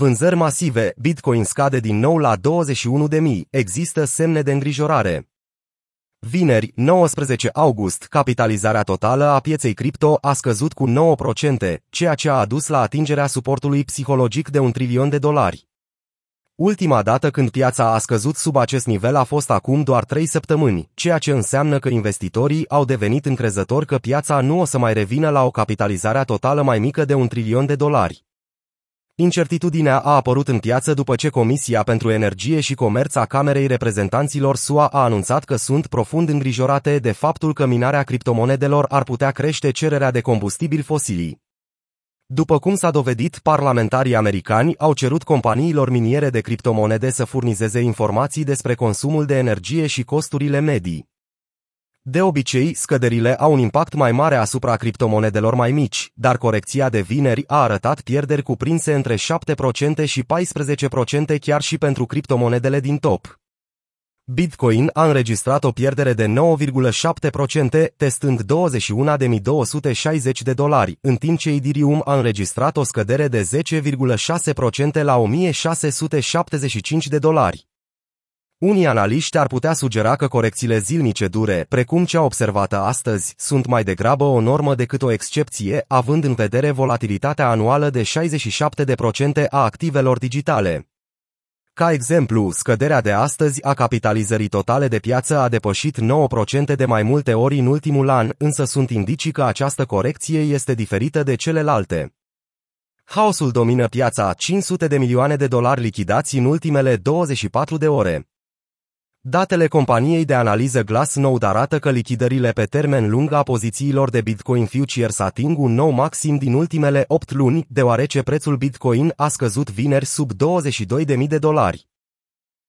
Vânzări masive, Bitcoin scade din nou la 21.000, există semne de îngrijorare. Vineri, 19 august, capitalizarea totală a pieței cripto a scăzut cu 9%, ceea ce a adus la atingerea suportului psihologic de un trilion de dolari. Ultima dată când piața a scăzut sub acest nivel a fost acum doar 3 săptămâni, ceea ce înseamnă că investitorii au devenit încrezători că piața nu o să mai revină la o capitalizare totală mai mică de un trilion de dolari. Incertitudinea a apărut în piață după ce Comisia pentru Energie și Comerț a Camerei Reprezentanților SUA a anunțat că sunt profund îngrijorate de faptul că minarea criptomonedelor ar putea crește cererea de combustibili fosili. După cum s-a dovedit, parlamentarii americani au cerut companiilor miniere de criptomonede să furnizeze informații despre consumul de energie și costurile medii. De obicei, scăderile au un impact mai mare asupra criptomonedelor mai mici, dar corecția de vineri a arătat pierderi cuprinse între 7% și 14% chiar și pentru criptomonedele din top. Bitcoin a înregistrat o pierdere de 9,7%, testând 21.260 de dolari, în timp ce Ethereum a înregistrat o scădere de 10,6% la 1.675 de dolari. Unii analiști ar putea sugera că corecțiile zilnice dure, precum cea observată astăzi, sunt mai degrabă o normă decât o excepție, având în vedere volatilitatea anuală de 67% a activelor digitale. Ca exemplu, scăderea de astăzi a capitalizării totale de piață a depășit 9% de mai multe ori în ultimul an, însă sunt indicii că această corecție este diferită de celelalte. Haosul domină piața, 500 de milioane de dolari lichidați în ultimele 24 de ore. Datele companiei de analiză Glassnode arată că lichidările pe termen lung a pozițiilor de Bitcoin Futures ating un nou maxim din ultimele 8 luni, deoarece prețul Bitcoin a scăzut vineri sub 22.000 de dolari.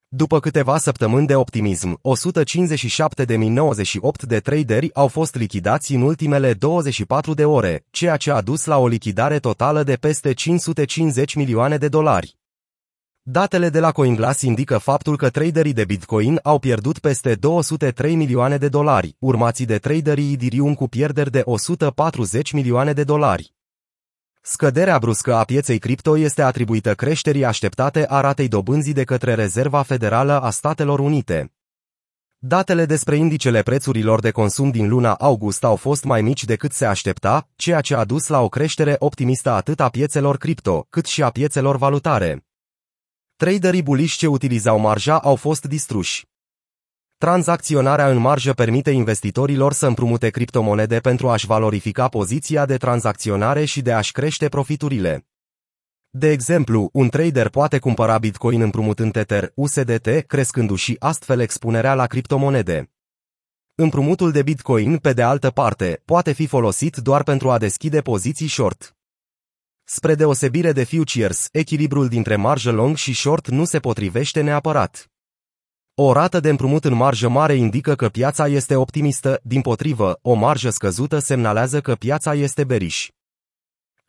După câteva săptămâni de optimism, 157.098 de traderi au fost lichidați în ultimele 24 de ore, ceea ce a dus la o lichidare totală de peste 550 milioane de dolari. Datele de la CoinGlass indică faptul că traderii de Bitcoin au pierdut peste 203 milioane de dolari, urmați de traderii Ethereum cu pierderi de 140 milioane de dolari. Scăderea bruscă a pieței cripto este atribuită creșterii așteptate a ratei dobânzii de către Rezerva Federală a Statelor Unite. Datele despre indicele prețurilor de consum din luna august au fost mai mici decât se aștepta, ceea ce a dus la o creștere optimistă atât a piețelor cripto, cât și a piețelor valutare. Traderii buliși ce utilizau marja au fost distruși. Tranzacționarea în marjă permite investitorilor să împrumute criptomonede pentru a-și valorifica poziția de tranzacționare și de a-și crește profiturile. De exemplu, un trader poate cumpăra Bitcoin împrumutând Tether, USDT, crescându-și astfel expunerea la criptomonede. Împrumutul de Bitcoin, pe de altă parte, poate fi folosit doar pentru a deschide poziții short. Spre deosebire de futures, echilibrul dintre marjă long și short nu se potrivește neapărat. O rată de împrumut în marjă mare indică că piața este optimistă, din potrivă, o marjă scăzută semnalează că piața este beriș.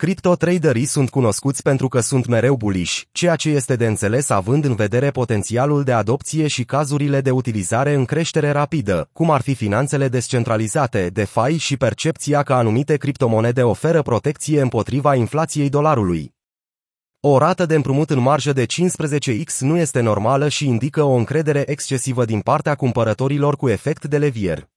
Crypto traderii sunt cunoscuți pentru că sunt mereu buliși, ceea ce este de înțeles având în vedere potențialul de adopție și cazurile de utilizare în creștere rapidă, cum ar fi finanțele descentralizate, DeFi și percepția că anumite criptomonede oferă protecție împotriva inflației dolarului. O rată de împrumut în marjă de 15x nu este normală și indică o încredere excesivă din partea cumpărătorilor cu efect de levier.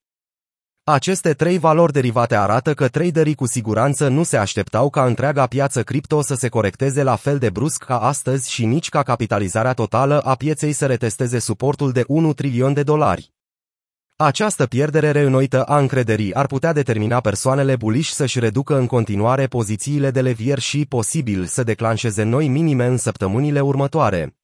Aceste trei valori derivate arată că traderii cu siguranță nu se așteptau ca întreaga piață cripto să se corecteze la fel de brusc ca astăzi și nici ca capitalizarea totală a pieței să retesteze suportul de 1 trilion de dolari. Această pierdere reînnoită a încrederii ar putea determina persoanele buliși să-și reducă în continuare pozițiile de levier și, posibil, să declanșeze noi minime în săptămânile următoare.